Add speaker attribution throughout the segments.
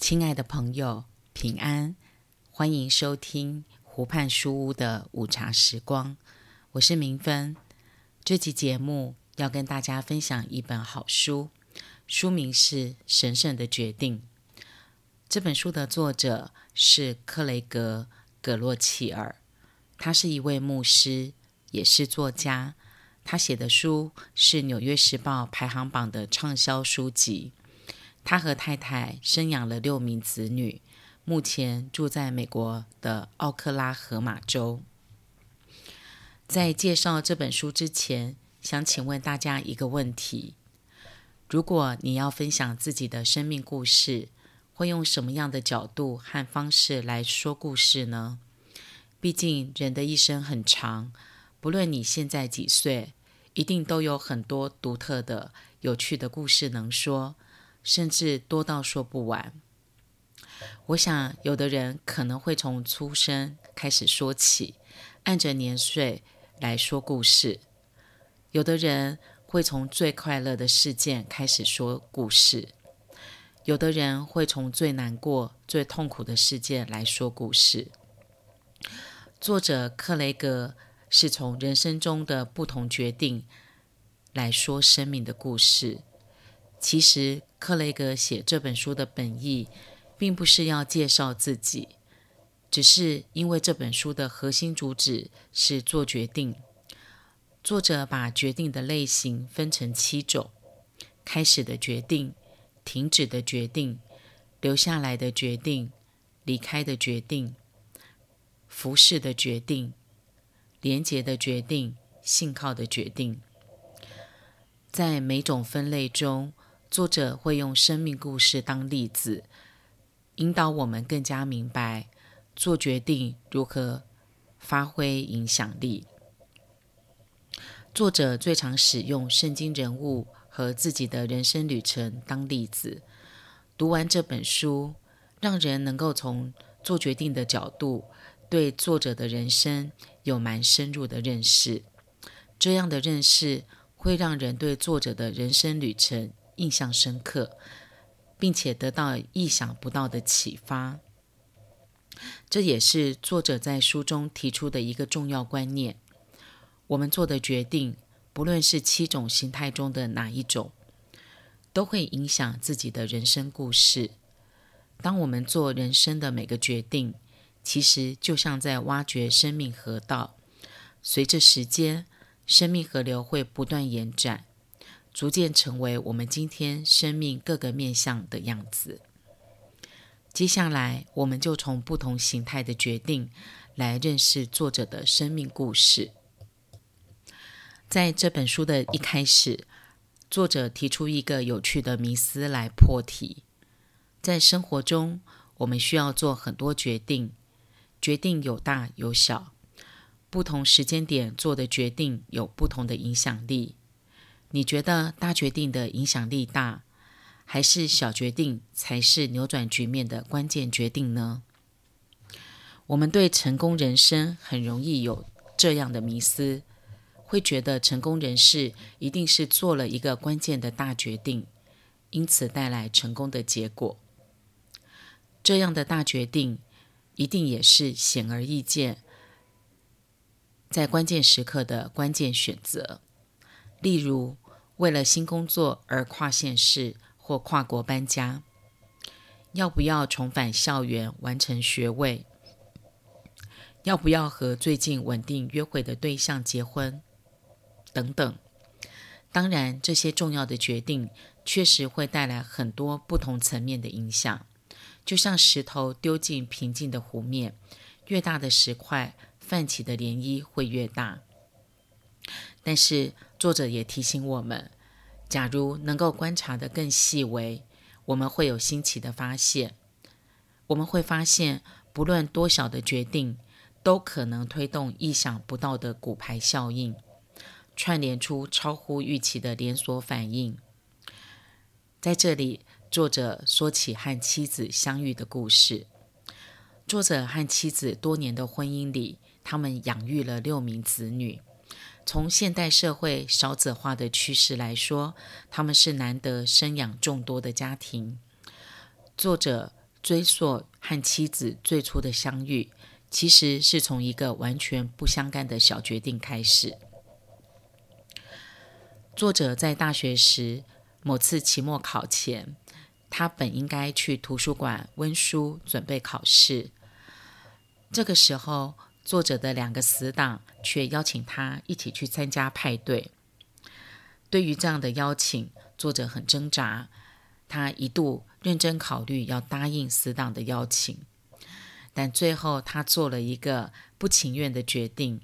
Speaker 1: 亲爱的朋友，平安，欢迎收听湖畔书屋的午茶时光。我是明芬。这集节目要跟大家分享一本好书，书名是《神圣的决定》。这本书的作者是克雷格·葛洛齐尔，他是一位牧师，也是作家。他写的书是《纽约时报》排行榜的畅销书籍。他和太太生养了六名子女，目前住在美国的奥克拉荷马州。在介绍这本书之前，想请问大家一个问题：如果你要分享自己的生命故事，会用什么样的角度和方式来说故事呢？毕竟人的一生很长，不论你现在几岁，一定都有很多独特的、有趣的故事能说。甚至多到说不完。我想，有的人可能会从出生开始说起，按着年岁来说故事；有的人会从最快乐的事件开始说故事；有的人会从最难过、最痛苦的事件来说故事。作者克雷格是从人生中的不同决定来说生命的故事。其实，克雷格写这本书的本意，并不是要介绍自己，只是因为这本书的核心主旨是做决定。作者把决定的类型分成七种：开始的决定、停止的决定、留下来的决定、离开的决定、服侍的决定、连结的决定、信靠的决定。在每种分类中，作者会用生命故事当例子，引导我们更加明白做决定如何发挥影响力。作者最常使用圣经人物和自己的人生旅程当例子。读完这本书，让人能够从做决定的角度，对作者的人生有蛮深入的认识。这样的认识会让人对作者的人生旅程印象深刻，并且得到意想不到的启发。这也是作者在书中提出的一个重要观念：我们做的决定，不论是七种形态中的哪一种，都会影响自己的人生故事。当我们做人生的每个决定，其实就像在挖掘生命河道。随着时间，生命河流会不断延展。逐渐成为我们今天生命各个面向的样子。接下来，我们就从不同形态的决定来认识作者的生命故事。在这本书的一开始，作者提出一个有趣的迷思来破题：在生活中，我们需要做很多决定，决定有大有小，不同时间点做的决定有不同的影响力。你觉得大决定的影响力大，还是小决定才是扭转局面的关键决定呢？我们对成功人生很容易有这样的迷思，会觉得成功人士一定是做了一个关键的大决定，因此带来成功的结果。这样的大决定一定也是显而易见，在关键时刻的关键选择。例如，为了新工作而跨县市或跨国搬家，要不要重返校园完成学位？要不要和最近稳定约会的对象结婚？等等。当然，这些重要的决定确实会带来很多不同层面的影响，就像石头丢进平静的湖面，越大的石块泛起的涟漪会越大。但是作者也提醒我们，假如能够观察得更细微，我们会有新奇的发现。我们会发现，不论多小的决定，都可能推动意想不到的骨牌效应，串联出超乎预期的连锁反应。在这里，作者说起和妻子相遇的故事。作者和妻子多年的婚姻里，他们养育了六名子女。从现代社会少子化的趋势来说，他们是难得生养众多的家庭。作者追溯和妻子最初的相遇，其实是从一个完全不相干的小决定开始。作者在大学时某次期末考前，他本应该去图书馆温书准备考试，这个时候，作者的两个死党却邀请他一起去参加派对。对于这样的邀请，作者很挣扎。他一度认真考虑要答应死党的邀请，但最后他做了一个不情愿的决定。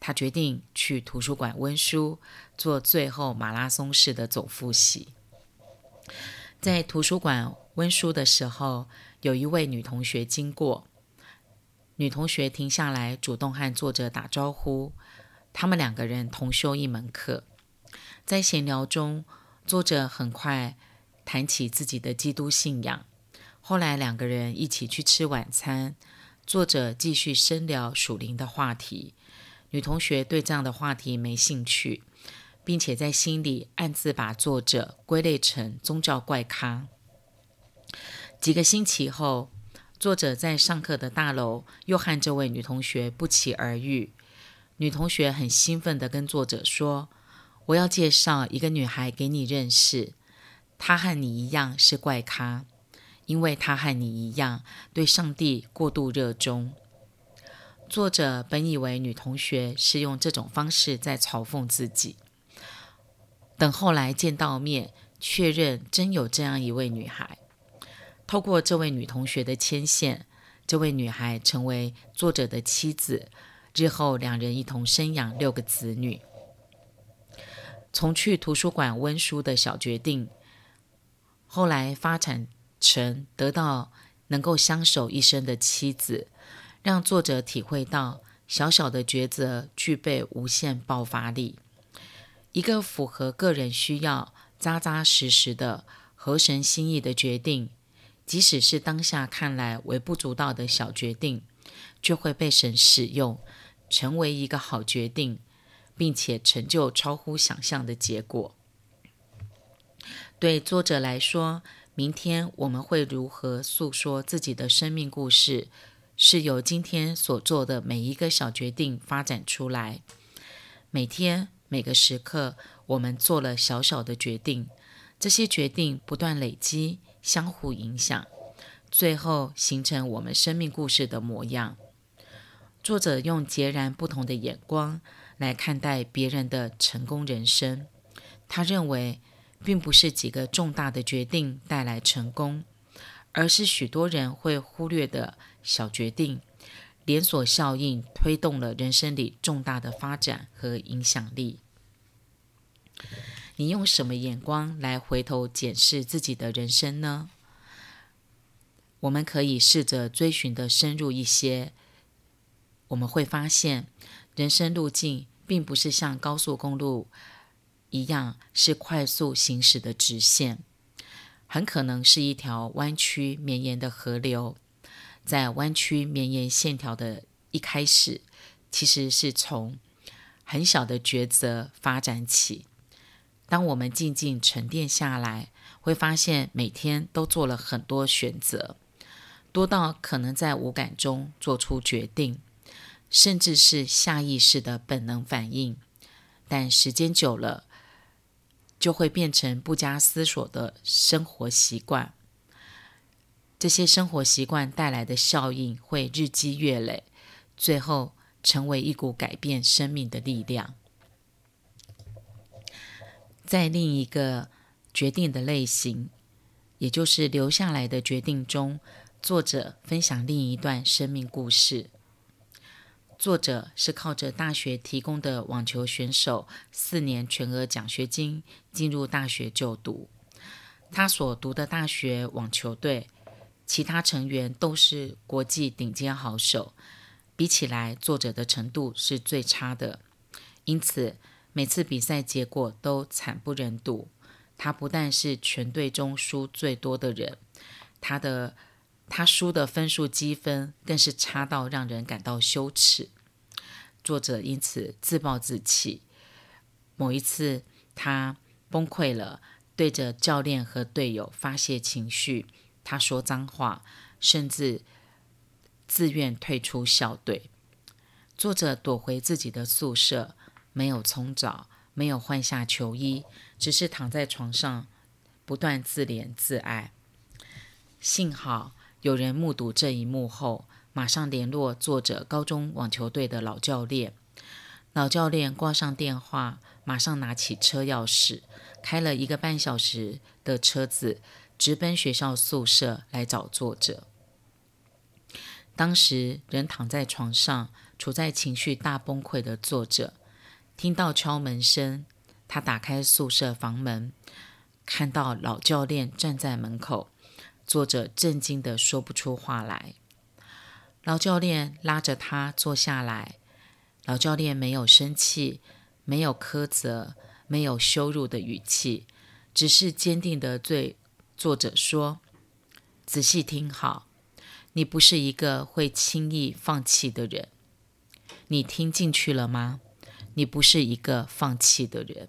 Speaker 1: 他决定去图书馆温书，做最后马拉松式的总复习。在图书馆温书的时候，有一位女同学经过，女同学停下来，主动和作者打招呼。他们两个人同修一门课，在闲聊中，作者很快谈起自己的基督信仰。后来两个人一起去吃晚餐，作者继续深聊属灵的话题。女同学对这样的话题没兴趣，并且在心里暗自把作者归类成宗教怪咖。几个星期后，作者在上课的大楼又和这位女同学不期而遇。女同学很兴奋地跟作者说：“我要介绍一个女孩给你认识，她和你一样是怪咖，因为她和你一样对上帝过度热衷。”作者本以为女同学是用这种方式在嘲讽自己，等后来见到面，确认真有这样一位女孩。透过这位女同学的牵线，这位女孩成为作者的妻子，日后两人一同生养六个子女。从去图书馆温书的小决定，后来发展成得到能够相守一生的妻子。让作者体会到小小的抉择具备无限爆发力。一个符合个人需要、扎扎实实的合神心意的决定，即使是当下看来微不足道的小决定，就会被神使用，成为一个好决定，并且成就超乎想象的结果。对作者来说，明天我们会如何诉说自己的生命故事？是由今天所做的每一个小决定发展出来。每天每个时刻，我们做了小小的决定，这些决定不断累积，相互影响，最后形成我们生命故事的模样。作者用截然不同的眼光来看待别人的成功人生。他认为，并不是几个重大的决定带来成功。而是许多人会忽略的小决定，连锁效应推动了人生里重大的发展和影响力。你用什么眼光来回头检视自己的人生呢？我们可以试着追寻的深入一些，我们会发现，人生路径并不是像高速公路一样是快速行驶的直线。很可能是一条弯曲绵延的河流，在弯曲绵延线条的一开始，其实是从很小的抉择发展起。当我们静静沉淀下来，会发现每天都做了很多选择，多到可能在无感中做出决定，甚至是下意识的本能反应。但时间久了，就会变成不加思索的生活习惯。这些生活习惯带来的效应会日积月累，最后成为一股改变生命的力量。在另一个决定的类型，也就是留下来的决定中，作者分享另一段生命故事。作者是靠着大学提供的网球选手四年全额奖学金进入大学就读。他所读的大学网球队，其他成员都是国际顶尖好手，比起来，作者的程度是最差的。因此，每次比赛结果都惨不忍睹。他不但是全队中输最多的人，他的。他输的分数积分更是差到让人感到羞耻，作者因此自暴自弃。某一次，他崩溃了，对着教练和队友发泄情绪，他说脏话，甚至自愿退出校队。作者躲回自己的宿舍，没有冲澡，没有换下球衣，只是躺在床上，不断自怜自爱。幸好有人目睹这一幕后，马上联络作者高中网球队的老教练。老教练挂上电话，马上拿起车钥匙，开了一个半小时的车子，直奔学校宿舍来找作者。当时人躺在床上，处在情绪大崩溃的作者，听到敲门声，他打开宿舍房门，看到老教练站在门口，作者震惊的说不出话来。老教练拉着他坐下来。老教练没有生气，没有苛责，没有羞辱的语气，只是坚定的对作者说：“仔细听好，你不是一个会轻易放弃的人。你听进去了吗？你不是一个放弃的人。”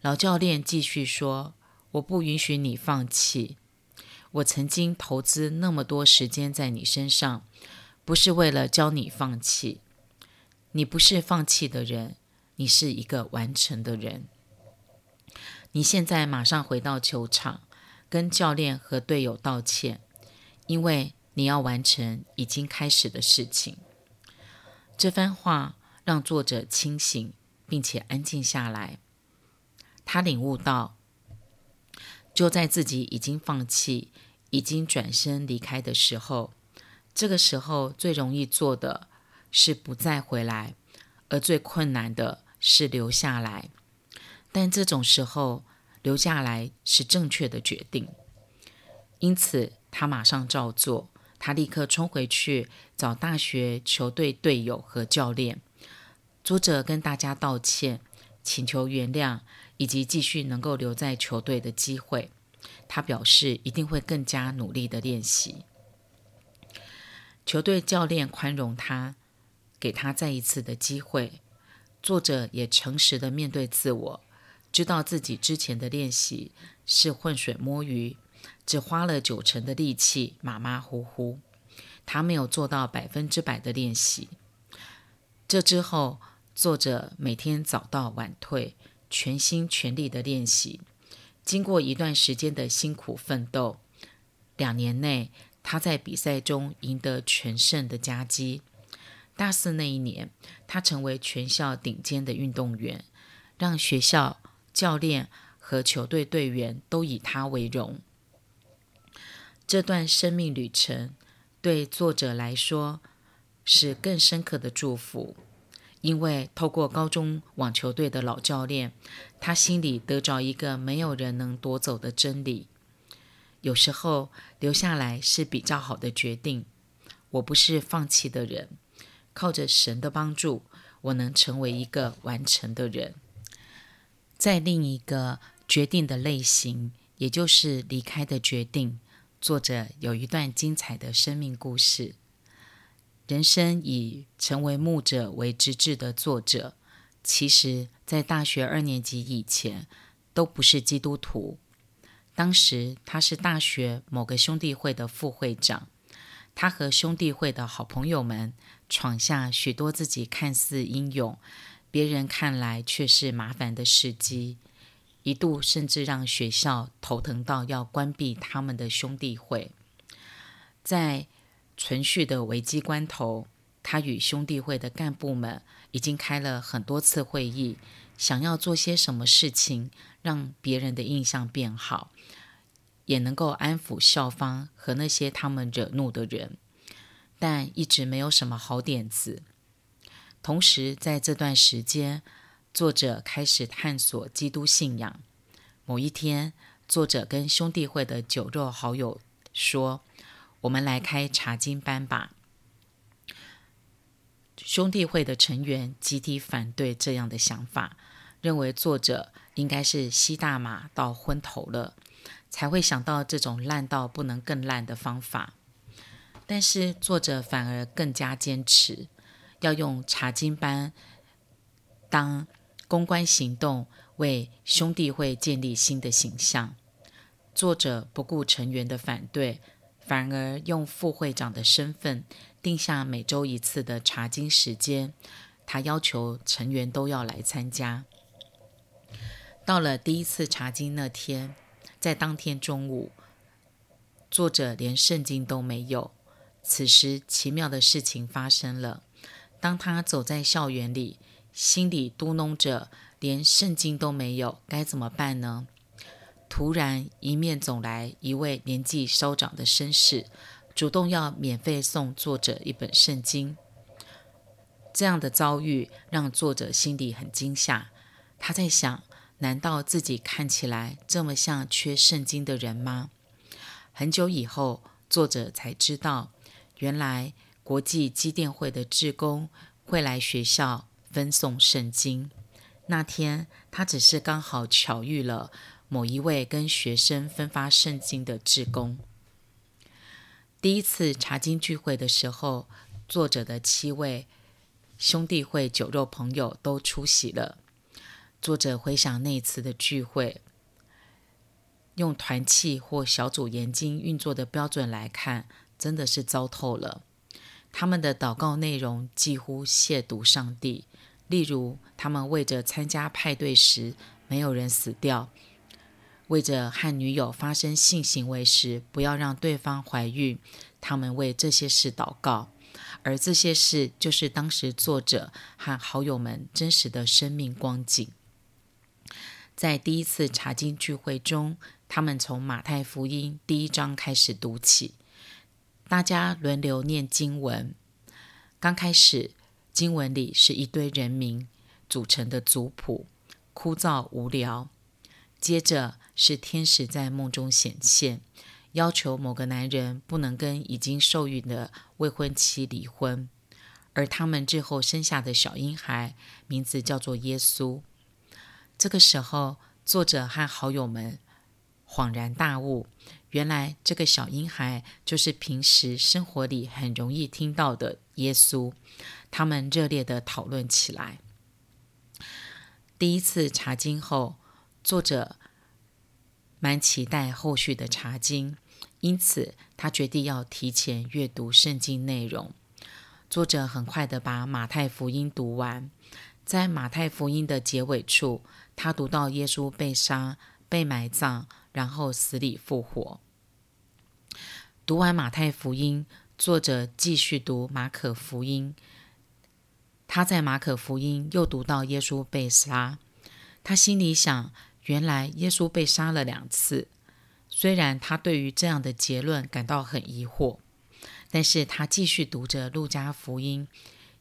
Speaker 1: 老教练继续说：“我不允许你放弃。我曾经投资那么多时间在你身上，不是为了教你放弃。”你不是放弃的人，你是一个完成的人。你现在马上回到球场，跟教练和队友道歉，因为你要完成已经开始的事情。这番话让作者清醒，并且安静下来。他领悟到，就在自己已经放弃、已经转身离开的时候，这个时候最容易做的。是不再回来，而最困难的是留下来。但这种时候，留下来是正确的决定。因此，他马上照做。他立刻冲回去找大学球队队友和教练。作者跟大家道歉，请求原谅，以及继续能够留在球队的机会。他表示一定会更加努力的练习。球队教练宽容他。给他再一次的机会，作者也诚实的面对自我，知道自己之前的练习是浑水摸鱼，只花了九成的力气，马马虎虎，他没有做到百分之百的练习。这之后，作者每天早到晚退，全心全力的练习。经过一段时间的辛苦奋斗，两年内他在比赛中赢得全胜的佳绩。大四那一年，他成为全校顶尖的运动员，让学校、教练和球队队员都以他为荣。这段生命旅程对作者来说是更深刻的祝福，因为透过高中网球队的老教练，他心里得着一个没有人能夺走的真理：有时候留下来是比较好的决定。我不是放弃的人。靠着神的帮助，我能成为一个完成的人。在另一个决定的类型，也就是离开的决定，作者有一段精彩的生命故事。人生以成为牧者为职志的作者，其实在大学二年级以前都不是基督徒。当时他是大学某个兄弟会的副会长。他和兄弟会的好朋友们闯下许多自己看似英勇，别人看来却是麻烦的事迹，一度甚至让学校头疼到要关闭他们的兄弟会。在存续的危机关头，他与兄弟会的干部们已经开了很多次会议，想要做些什么事情，让别人的印象变好。也能够安抚校方和那些他们惹怒的人，但一直没有什么好点子。同时，在这段时间，作者开始探索基督信仰。某一天，作者跟兄弟会的酒肉好友说：“我们来开查经班吧。”兄弟会的成员集体反对这样的想法，认为作者应该是吸大麻到昏头了。才会想到这种烂到不能更烂的方法，但是作者反而更加坚持，要用查经班当公关行动，为兄弟会建立新的形象。作者不顾成员的反对，反而用副会长的身份定下每周一次的查经时间。他要求成员都要来参加。到了第一次查经那天，在当天中午，作者连圣经都没有。此时，奇妙的事情发生了。当他走在校园里，心里嘟囔着：“连圣经都没有，该怎么办呢？”突然，迎面走来一位年纪稍长的绅士，主动要免费送作者一本圣经。这样的遭遇让作者心里很惊吓。他在想：难道自己看起来这么像缺圣经的人吗？很久以后，作者才知道，原来国际基电会的志工会来学校分送圣经。那天，他只是刚好巧遇了。某一位跟学生分发圣经的志工，第一次查经聚会的时候，作者的七位兄弟会酒肉朋友都出席了。作者回想那次的聚会，用团契或小组研经运作的标准来看，真的是糟透了。他们的祷告内容几乎亵渎上帝，例如他们为着参加派对时没有人死掉。为着和女友发生性行为时不要让对方怀孕，他们为这些事祷告，而这些事就是当时作者和好友们真实的生命光景。在第一次查经聚会中，他们从马太福音第一章开始读起，大家轮流念经文。刚开始，经文里是一堆人名组成的族谱，枯燥无聊。接着是天使在梦中显现，要求某个男人不能跟已经受孕的未婚妻离婚，而他们之后生下的小婴孩名字叫做耶稣。这个时候，作者和好友们恍然大悟，原来这个小婴孩就是平时生活里很容易听到的耶稣。他们热烈地讨论起来。第一次查经后，作者蛮期待后续的查经，因此他决定要提前阅读圣经内容。作者很快地把马太福音读完，在马太福音的结尾处，他读到耶稣被杀、被埋葬，然后死里复活。读完马太福音，作者继续读马可福音。他在马可福音又读到耶稣被杀，他心里想。原来耶稣被杀了两次，虽然他对于这样的结论感到很疑惑，但是他继续读着路加福音，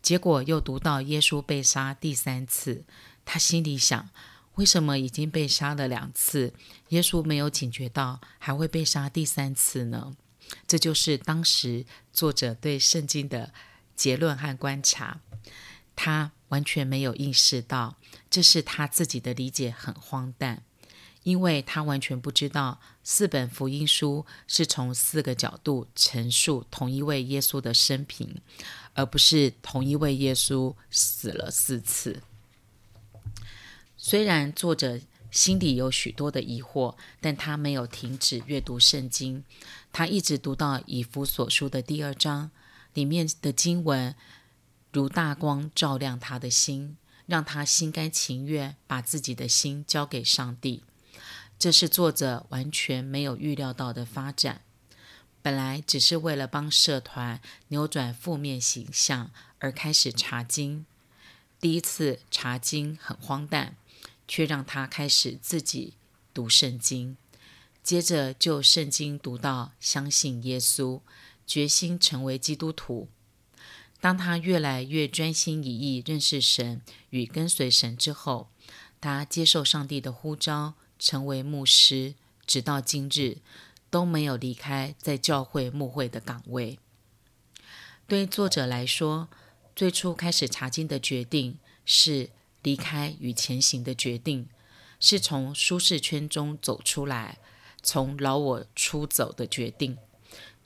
Speaker 1: 结果又读到耶稣被杀第三次。他心里想：为什么已经被杀了两次，耶稣没有警觉到还会被杀第三次呢？这就是当时作者对圣经的结论和观察。他完全没有意识到，这是他自己的理解很荒诞，因为他完全不知道四本福音书是从四个角度陈述同一位耶稣的生平，而不是同一位耶稣死了四次。虽然作者心里有许多的疑惑，但他没有停止阅读圣经，他一直读到以弗所书的第二章里面的经文。如大光照亮他的心，让他心甘情愿把自己的心交给上帝。这是作者完全没有预料到的发展。本来只是为了帮社团扭转负面形象而开始查经。第一次查经很荒诞，却让他开始自己读圣经。接着就圣经读到相信耶稣，决心成为基督徒。当他越来越专心一意认识神与跟随神之后，他接受上帝的呼召，成为牧师，直到今日都没有离开在教会牧会的岗位。对作者来说，最初开始查经的决定是离开与前行的决定，是从舒适圈中走出来，从老我出走的决定，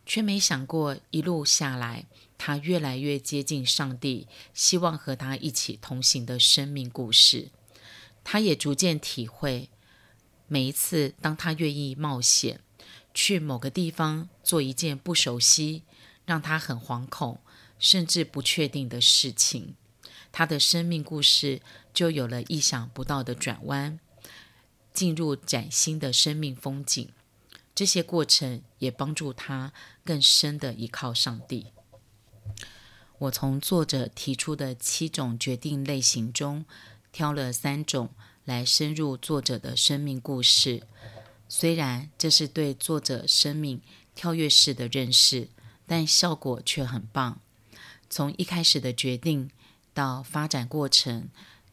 Speaker 1: 却没想过一路下来。他越来越接近上帝，希望和他一起同行的生命故事。他也逐渐体会，每一次当他愿意冒险去某个地方做一件不熟悉、让他很惶恐甚至不确定的事情，他的生命故事就有了意想不到的转弯，进入崭新的生命风景。这些过程也帮助他更深地依靠上帝。我从作者提出的七种决定类型中挑了三种来深入作者的生命故事。虽然这是对作者生命跳跃式的认识，但效果却很棒。从一开始的决定到发展过程，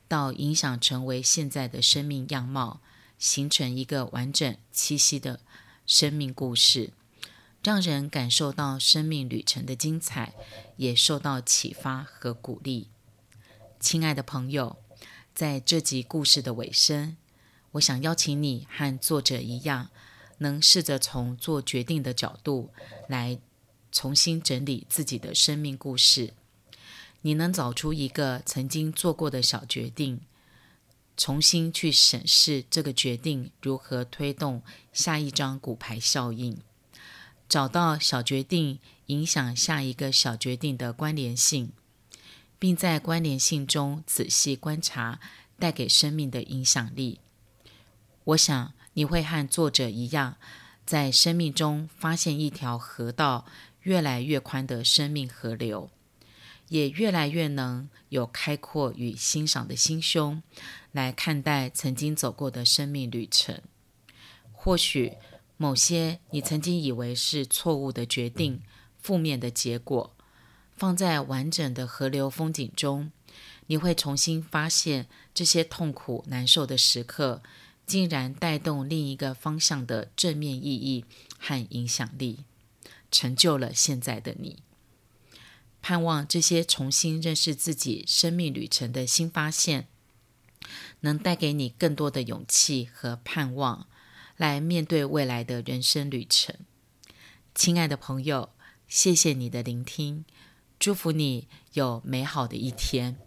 Speaker 1: 到影响成为现在的生命样貌，形成一个完整清晰的。生命故事让人感受到生命旅程的精彩，也受到启发和鼓励。亲爱的朋友，在这集故事的尾声，我想邀请你和作者一样，能试着从做决定的角度来重新整理自己的生命故事。你能找出一个曾经做过的小决定，重新去审视这个决定如何推动下一张骨牌效应，找到小决定影响下一个小决定的关联性，并在关联性中仔细观察带给生命的影响力。我想你会和作者一样，在生命中发现一条河道越来越宽的生命河流。也越来越能有开阔与欣赏的心胸来看待曾经走过的生命旅程。或许某些你曾经以为是错误的决定、负面的结果，放在完整的河流风景中，你会重新发现这些痛苦难受的时刻，竟然带动另一个方向的正面意义和影响力，成就了现在的你。盼望这些重新认识自己生命旅程的新发现，能带给你更多的勇气和盼望，来面对未来的人生旅程。亲爱的朋友，谢谢你的聆听，祝福你有美好的一天。